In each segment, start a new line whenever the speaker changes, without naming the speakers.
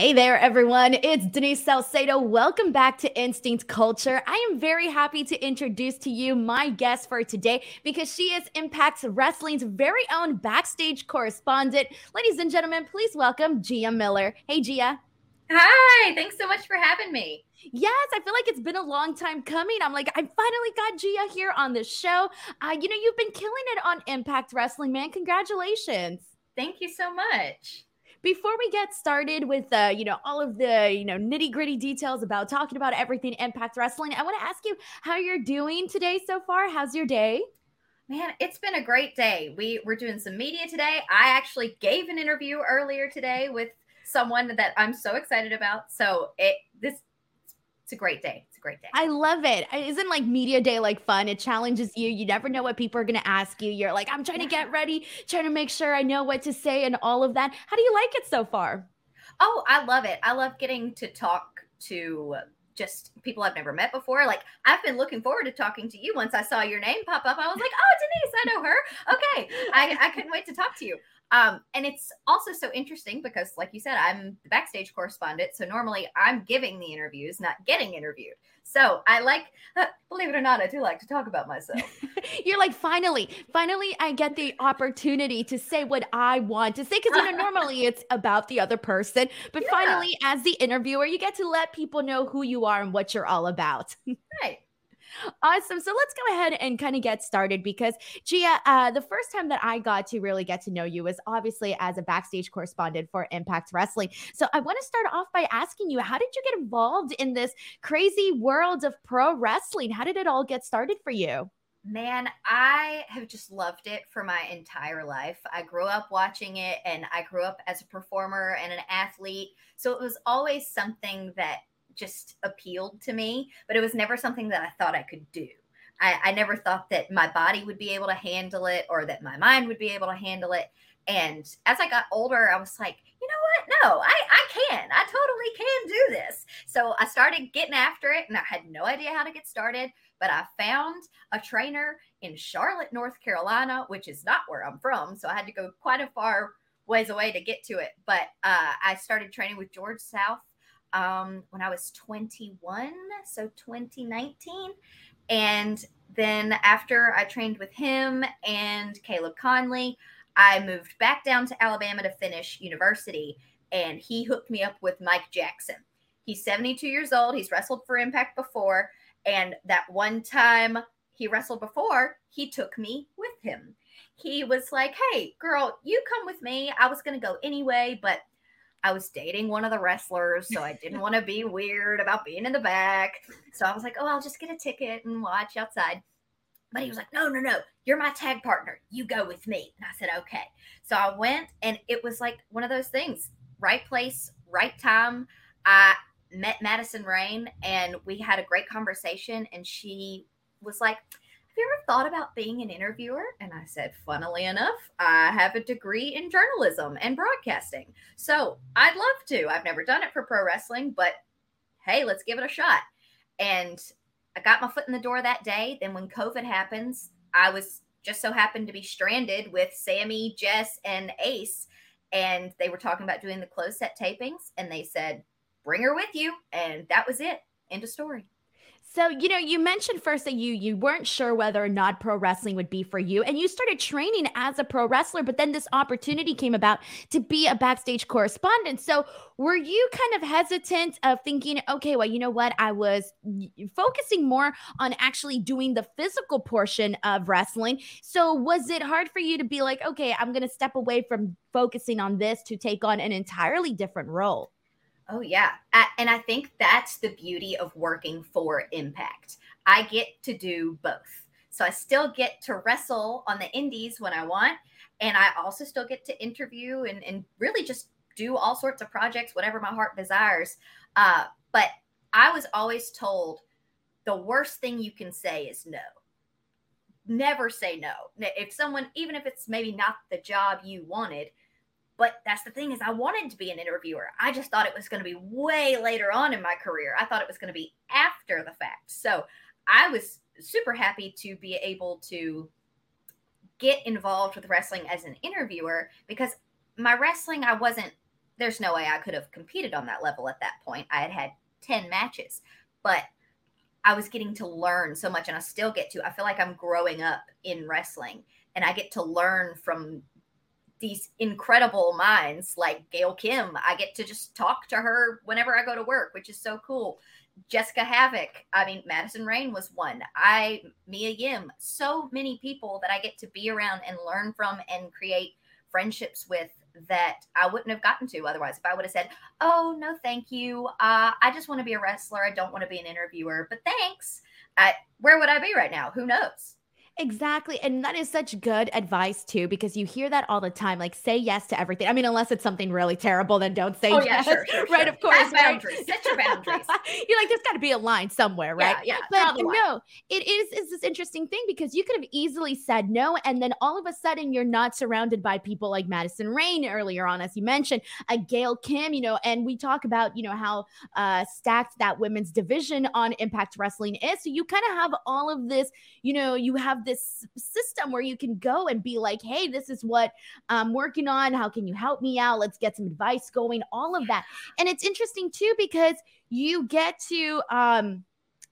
Hey there, everyone. It's Denise Salcedo. Welcome back to Instinct Culture. I am very happy to introduce to you my guest for today because she is Impact Wrestling's very own backstage correspondent. Ladies and gentlemen, please welcome Gia Miller. Hey, Gia.
Hi. Thanks so much for having me.
Yes, I feel like it's been a long time coming. I'm like, I finally got Gia here on the show. Uh, you know, you've been killing it on Impact Wrestling, man. Congratulations.
Thank you so much
before we get started with uh, you know all of the you know nitty gritty details about talking about everything Impact Wrestling, I want to ask you how you're doing today so far. How's your day?
Man, it's been a great day. We we're doing some media today. I actually gave an interview earlier today with someone that I'm so excited about. So it this it's a great day a great day.
I love it. Isn't like media day like fun? It challenges you. You never know what people are going to ask you. You're like, I'm trying yeah. to get ready, trying to make sure I know what to say and all of that. How do you like it so far?
Oh, I love it. I love getting to talk to just people I've never met before. Like I've been looking forward to talking to you once I saw your name pop up. I was like, oh, Denise, I know her. Okay. I, I couldn't wait to talk to you. Um, and it's also so interesting because, like you said, I'm the backstage correspondent. So normally I'm giving the interviews, not getting interviewed. So I like, uh, believe it or not, I do like to talk about myself.
You're like, finally, finally, I get the opportunity to say what I want to say. Because, you know, normally it's about the other person. But yeah. finally, as the interviewer, you get to let people know who you are and what you're all about.
right.
Awesome. So let's go ahead and kind of get started because Gia, uh, the first time that I got to really get to know you was obviously as a backstage correspondent for Impact Wrestling. So I want to start off by asking you, how did you get involved in this crazy world of pro wrestling? How did it all get started for you?
Man, I have just loved it for my entire life. I grew up watching it and I grew up as a performer and an athlete. So it was always something that just appealed to me, but it was never something that I thought I could do. I, I never thought that my body would be able to handle it or that my mind would be able to handle it. And as I got older, I was like, you know what? No, I, I can. I totally can do this. So I started getting after it and I had no idea how to get started. But I found a trainer in Charlotte, North Carolina, which is not where I'm from. So I had to go quite a far ways away to get to it. But uh, I started training with George South um, when I was 21, so 2019. And then after I trained with him and Caleb Conley, I moved back down to Alabama to finish university. And he hooked me up with Mike Jackson. He's 72 years old. He's wrestled for Impact before. And that one time he wrestled before, he took me with him. He was like, Hey, girl, you come with me. I was going to go anyway, but I was dating one of the wrestlers, so I didn't want to be weird about being in the back. So I was like, oh, I'll just get a ticket and watch outside. But he was like, no, no, no, you're my tag partner. You go with me. And I said, okay. So I went, and it was like one of those things right place, right time. I met Madison Rayne, and we had a great conversation. And she was like, you ever thought about being an interviewer? And I said, funnily enough, I have a degree in journalism and broadcasting. So I'd love to. I've never done it for pro wrestling, but hey, let's give it a shot. And I got my foot in the door that day. Then when COVID happens, I was just so happened to be stranded with Sammy, Jess, and Ace. And they were talking about doing the closed set tapings. And they said, bring her with you. And that was it. End of story.
So, you know, you mentioned first that you you weren't sure whether or not pro wrestling would be for you and you started training as a pro wrestler, but then this opportunity came about to be a backstage correspondent. So, were you kind of hesitant of thinking, okay, well, you know what? I was focusing more on actually doing the physical portion of wrestling. So, was it hard for you to be like, okay, I'm going to step away from focusing on this to take on an entirely different role?
Oh, yeah. And I think that's the beauty of working for Impact. I get to do both. So I still get to wrestle on the indies when I want. And I also still get to interview and, and really just do all sorts of projects, whatever my heart desires. Uh, but I was always told the worst thing you can say is no. Never say no. If someone, even if it's maybe not the job you wanted, but that's the thing is I wanted to be an interviewer. I just thought it was going to be way later on in my career. I thought it was going to be after the fact. So I was super happy to be able to get involved with wrestling as an interviewer because my wrestling I wasn't there's no way I could have competed on that level at that point. I had had 10 matches, but I was getting to learn so much and I still get to. I feel like I'm growing up in wrestling and I get to learn from these incredible minds like Gail Kim. I get to just talk to her whenever I go to work, which is so cool. Jessika Havok. I mean, Madison Rayne was one. I, Mia Yim, so many people that I get to be around and learn from and create friendships with that I wouldn't have gotten to otherwise. If I would have said, "Oh no, thank you. Uh, I just want to be a wrestler. I don't want to be an interviewer, but thanks." I, where would I be right now? Who knows?
Exactly. And that is such good advice too, because you hear that all the time. Like say yes to everything. I mean, unless it's something really terrible, then don't say
oh,
yes.
Yeah, sure, sure,
right,
sure.
of course.
Have boundaries. Set your boundaries.
You're like, there's gotta be a line somewhere, right?
Yeah,
yeah. But no, it is is this interesting thing because you could have easily said no, and then all of a sudden you're not surrounded by people like Madison Rayne earlier on, as you mentioned, a Gail Kim, you know, and we talk about, you know, how uh stacked that women's division on Impact Wrestling is. So you kind of have all of this, you know, you have this system system where you can go and be like, hey, this is what I'm working on. How can you help me out? Let's get some advice going, all of that. And it's interesting too, because you get to, um,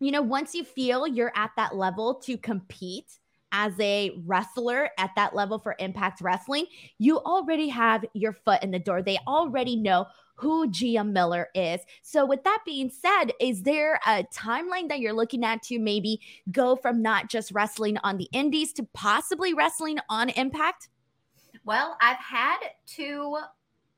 you know, once you feel you're at that level to compete, as a wrestler at that level for Impact Wrestling, you already have your foot in the door. They already know who Gia Miller is. So, with that being said, is there a timeline that you're looking at to maybe go from not just wrestling on the indies to possibly wrestling on Impact?
Well, I've had two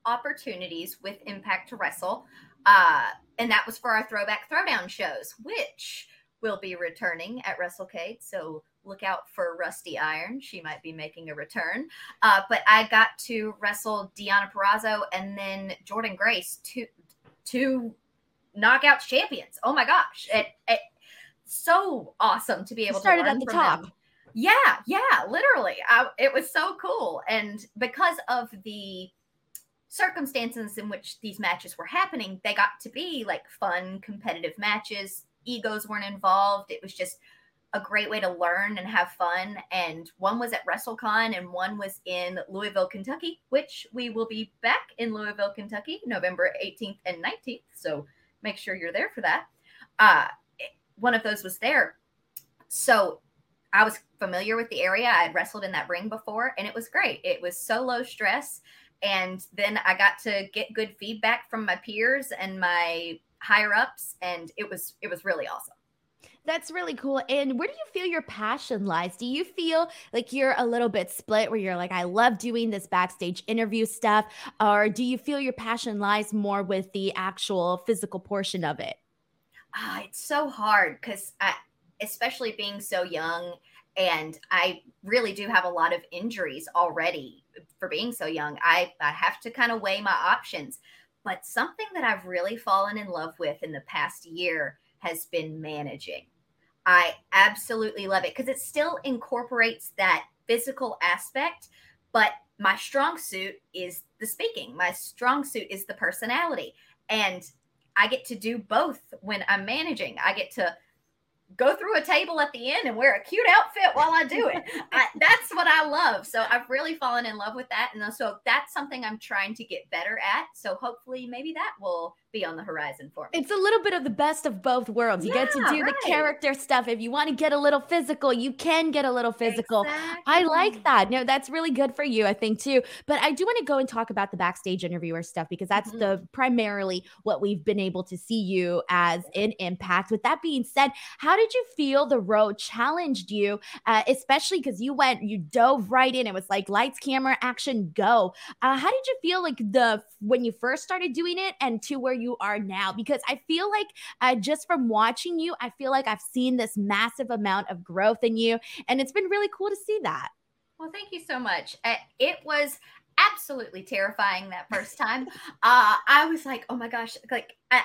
opportunities with Impact to wrestle, uh, and that was for our Throwback Throwdown shows, which will be returning at WrestleCade. So look out for Rusty Iron. She might be making a return. Uh, but I got to wrestle Deonna Purrazzo and then Jordynne Grace, two two knockouts champions. Oh my gosh. It, it so awesome to be able
started
to
at the top.
Them. Yeah, yeah, literally. I, it was so cool. And because of the circumstances in which these matches were happening, they got to be like fun, competitive matches. Egos weren't involved. It was just a great way to learn and have fun. And one was at WrestleCon and one was in Louisville, Kentucky, which we will be back in Louisville, Kentucky, November 18th and 19th. So make sure you're there for that. Uh, one of those was there. So I was familiar with the area. I had wrestled in that ring before and it was great. It was so low stress. And then I got to get good feedback from my peers and my higher ups and it was it was really awesome.
That's really cool. And where do you feel your passion lies? Do you feel like you're a little bit split where you're like, I love doing this backstage interview stuff? Or do you feel your passion lies more with the actual physical portion of it?
Ah, it's so hard because I, especially being so young, and I really do have a lot of injuries already for being so young. I, I have to kind of weigh my options. But something that I've really fallen in love with in the past year has been managing. I absolutely love it because it still incorporates that physical aspect, but my strong suit is the speaking. My strong suit is the personality. And I get to do both when I'm managing. I get to go through a table at the end and wear a cute outfit while I do it. I, that's what I love. So I've really fallen in love with that. And so that's something I'm trying to get better at. So hopefully, maybe that will be on the horizon for me.
It's a little bit of the best of both worlds. You yeah, get to do right. the character stuff. If you want to get a little physical, you can get a little physical. Exactly. I like that. No, that's really good for you, I think, too. But I do want to go and talk about the backstage interviewer stuff because that's mm-hmm. the primarily what we've been able to see you as in impact. With that being said, how did you feel the road challenged you, uh, especially because you went, you dove right in. It was like lights, camera, action, go. Uh, how did you feel like the when you first started doing it and to where you are now? Because I feel like uh, just from watching you, I feel like I've seen this massive amount of growth in you, and it's been really cool to see that.
Well, thank you so much. Uh, it was absolutely terrifying that first time. uh, I was like, oh my gosh, like I,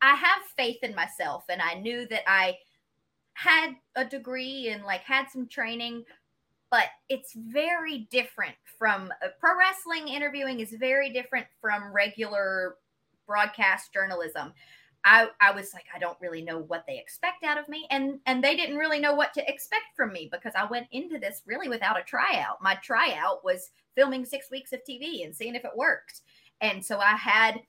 I have faith in myself, and I knew that I had a degree and like had some training, but it's very different from uh, pro wrestling interviewing is very different from regular broadcast journalism. I, I was like I don't really know what they expect out of me and and they didn't really know what to expect from me because I went into this really without a tryout. My tryout was filming 6 weeks of TV and seeing if it worked. And so I had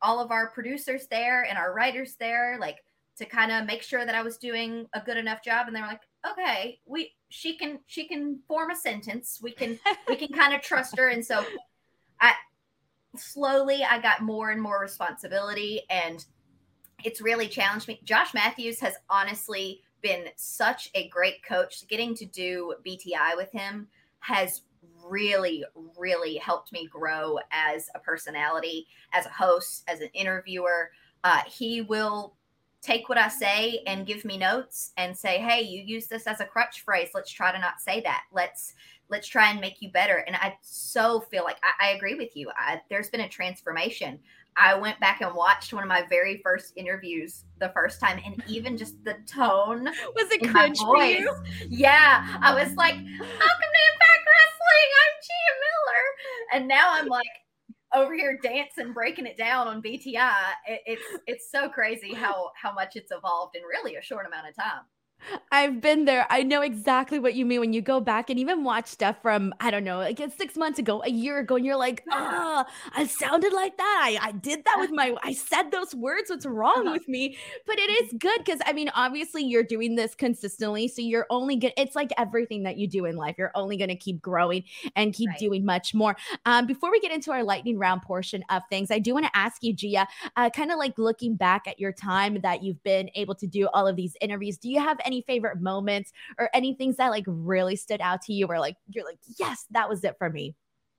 all of our producers there and our writers there, like to kind of make sure that I was doing a good enough job. And they were like, okay, we she can she can form a sentence. We can we can kind of trust her. And so I slowly I got more and more responsibility and it's really challenged me. Josh Matthews has honestly been such a great coach. Getting to do BTI with him has really, really helped me grow as a personality, as a host, as an interviewer. Uh, he will take what I say and give me notes and say, "Hey, you use this as a crutch phrase. Let's try to not say that. Let's let's try and make you better." And I so feel like I, I agree with you. I, there's been a transformation. I went back and watched one of my very first interviews the first time, and even just the tone
was it cringe for you?
Yeah, I was like, "Welcome to Impact Wrestling. I'm Gia Miller," and now I'm like over here dancing, breaking it down on BTI. It, it's it's so crazy how how much it's evolved in really a short amount of time.
I've been there. I know exactly what you mean when you go back and even watch stuff from, I don't know, like six months ago, a year ago, and you're like, oh, I sounded like that. I, I did that with my, I said those words. What's wrong uh-huh. with me? But it is good because, I mean, obviously you're doing this consistently. So you're only good. It's like everything that you do in life. You're only going to keep growing and keep right. doing much more. Um, before we get into our lightning round portion of things, I do want to ask you, Gia, uh, kind of like looking back at your time that you've been able to do all of these interviews, do you have any favorite moments or any things that like really stood out to you where like you're like, yes, that was it for me?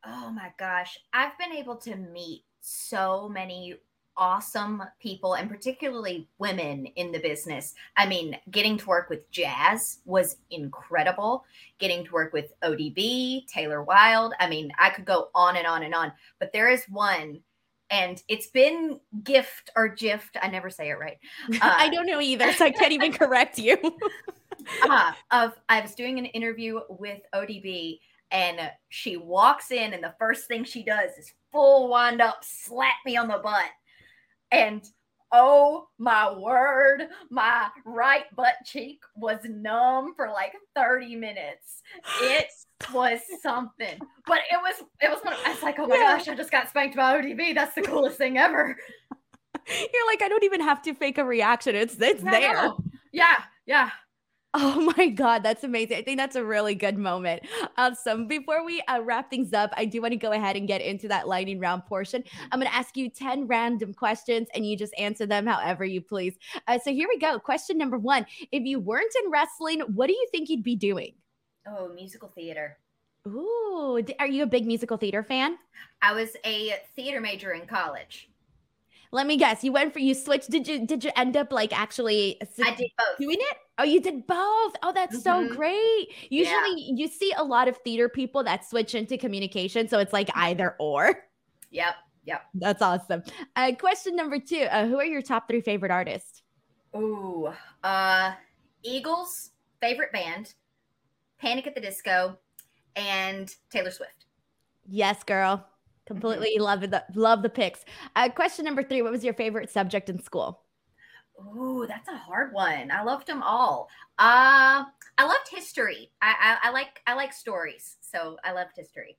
Oh my gosh. I've been able to meet so many awesome people and particularly women in the business. I mean, getting to work with Jazz was incredible. Getting to work with ODB, Taylor Wilde. I mean, I could go on and on and on, but there is one and it's been gift or gift. I never say it right.
Uh, I don't know either, so I can't even correct you.
uh, of I was doing an interview with ODB, and she walks in, and the first thing she does is full wind up, slap me on the butt, and oh my word, my right butt cheek was numb for like 30 minutes. It was something. But it was it was one of, I was like, oh my yeah. gosh, I just got spanked by ODB. That's the coolest thing ever.
You're like, I don't even have to fake a reaction. It's it's there.
Yeah, yeah.
Oh my God, that's amazing. I think that's a really good moment. Awesome. Before we uh, wrap things up, I do want to go ahead and get into that lightning round portion. Mm-hmm. I'm going to ask you 10 random questions and you just answer them however you please. Uh, so here we go. Question number one If you weren't in wrestling, what do you think you'd be doing?
Oh, musical theater.
Ooh, are you a big musical theater fan?
I was a theater major in college.
Let me guess. You went for you switched. Did you did you end up like actually
I did both.
doing it? Oh, you did both. Oh, that's mm-hmm. so great. Usually yeah. you see a lot of theater people that switch into communication, so it's like either or.
Yep. Yep.
That's awesome. Uh, question number two. Uh, who are your top three favorite artists?
Ooh, uh, Eagles, favorite band, Panic at the Disco, and Taylor Swift.
Yes, girl. Completely mm-hmm. love the love the picks. Uh, question number three: What was your favorite subject in school?
Ooh, that's a hard one. I loved them all. Uh, I loved history. I, I, I like I like stories, so I loved history.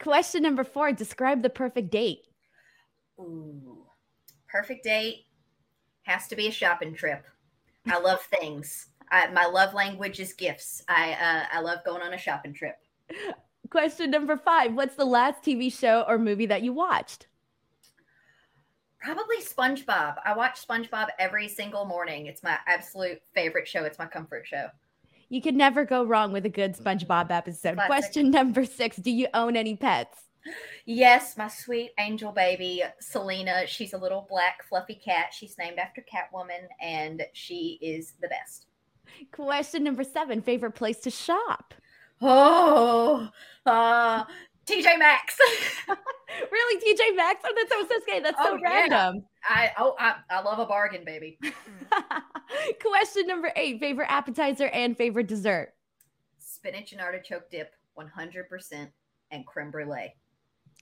Question number four: Describe the perfect date.
Ooh, perfect date has to be a shopping trip. I love things. I, my love language is gifts. I uh, I love going on a shopping trip.
Question number five What's the last TV show or movie that you watched?
Probably SpongeBob. I watch SpongeBob every single morning. It's my absolute favorite show. It's my comfort show.
You can never go wrong with a good SpongeBob episode. Classic. Question number six Do you own any pets?
Yes, my sweet angel baby, Selina. She's a little black, fluffy cat. She's named after Catwoman, and she is the best.
Question number seven Favorite place to shop?
Oh, uh, TJ Maxx.
really, TJ Maxx? Oh, that's so scary. That's so oh, random.
I oh I, I love a bargain, baby.
Question number eight: favorite appetizer and favorite dessert.
Spinach and artichoke dip, one hundred percent, and creme brulee.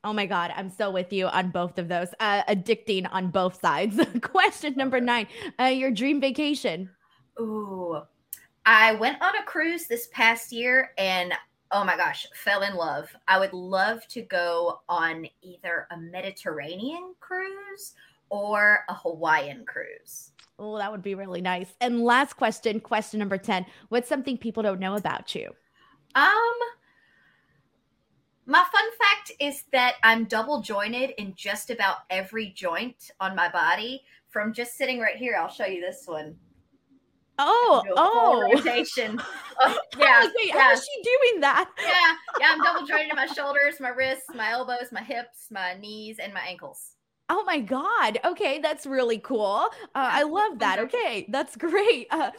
Oh my God, I'm so with you on both of those. Uh, addicting on both sides. Question number nine: uh, your dream vacation.
Ooh, I went on a cruise this past year, and oh my gosh, fell in love. I would love to go on either a Mediterranean cruise or a Hawaiian cruise.
Oh, that would be really nice. And last question, question number 10. What's something people don't know about you?
Um my fun fact is that I'm double jointed in just about every joint on my body. From just sitting right here, I'll show you this one.
Oh, oh,
rotation. Oh, yeah,
wait,
yeah.
how is she doing that?
yeah, yeah. I'm double jointed in my shoulders, my wrists, my elbows, my hips, my knees, and my ankles.
Oh my God. Okay, that's really cool. Uh, I love that. Okay, that's great. Uh,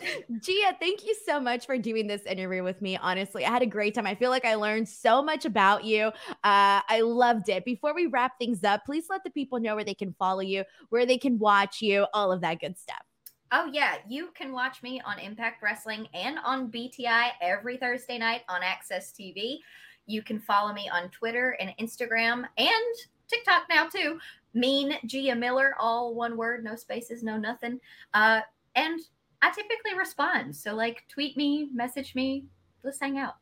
Gia, thank you so much for doing this interview with me. Honestly, I had a great time. I feel like I learned so much about you. Uh, I loved it. Before we wrap things up, please let the people know where they can follow you, where they can watch you, all of that good stuff.
Oh, yeah. You can watch me on Impact Wrestling and on BTI every Thursday night on AXS TV. You can follow me on Twitter and Instagram and TikTok now, too mean Gia Miller, all one word, no spaces, no nothing. Uh, and I typically respond. So, like, tweet me, message me, let's hang out.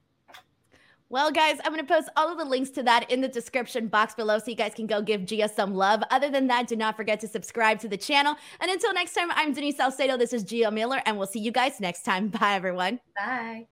Well, guys, I'm going to post all of the links to that in the description box below so you guys can go give Gia some love. Other than that, do not forget to subscribe to the channel. And until next time, I'm Denise Salcedo. This is Gia Miller, and we'll see you guys next time. Bye, everyone.
Bye.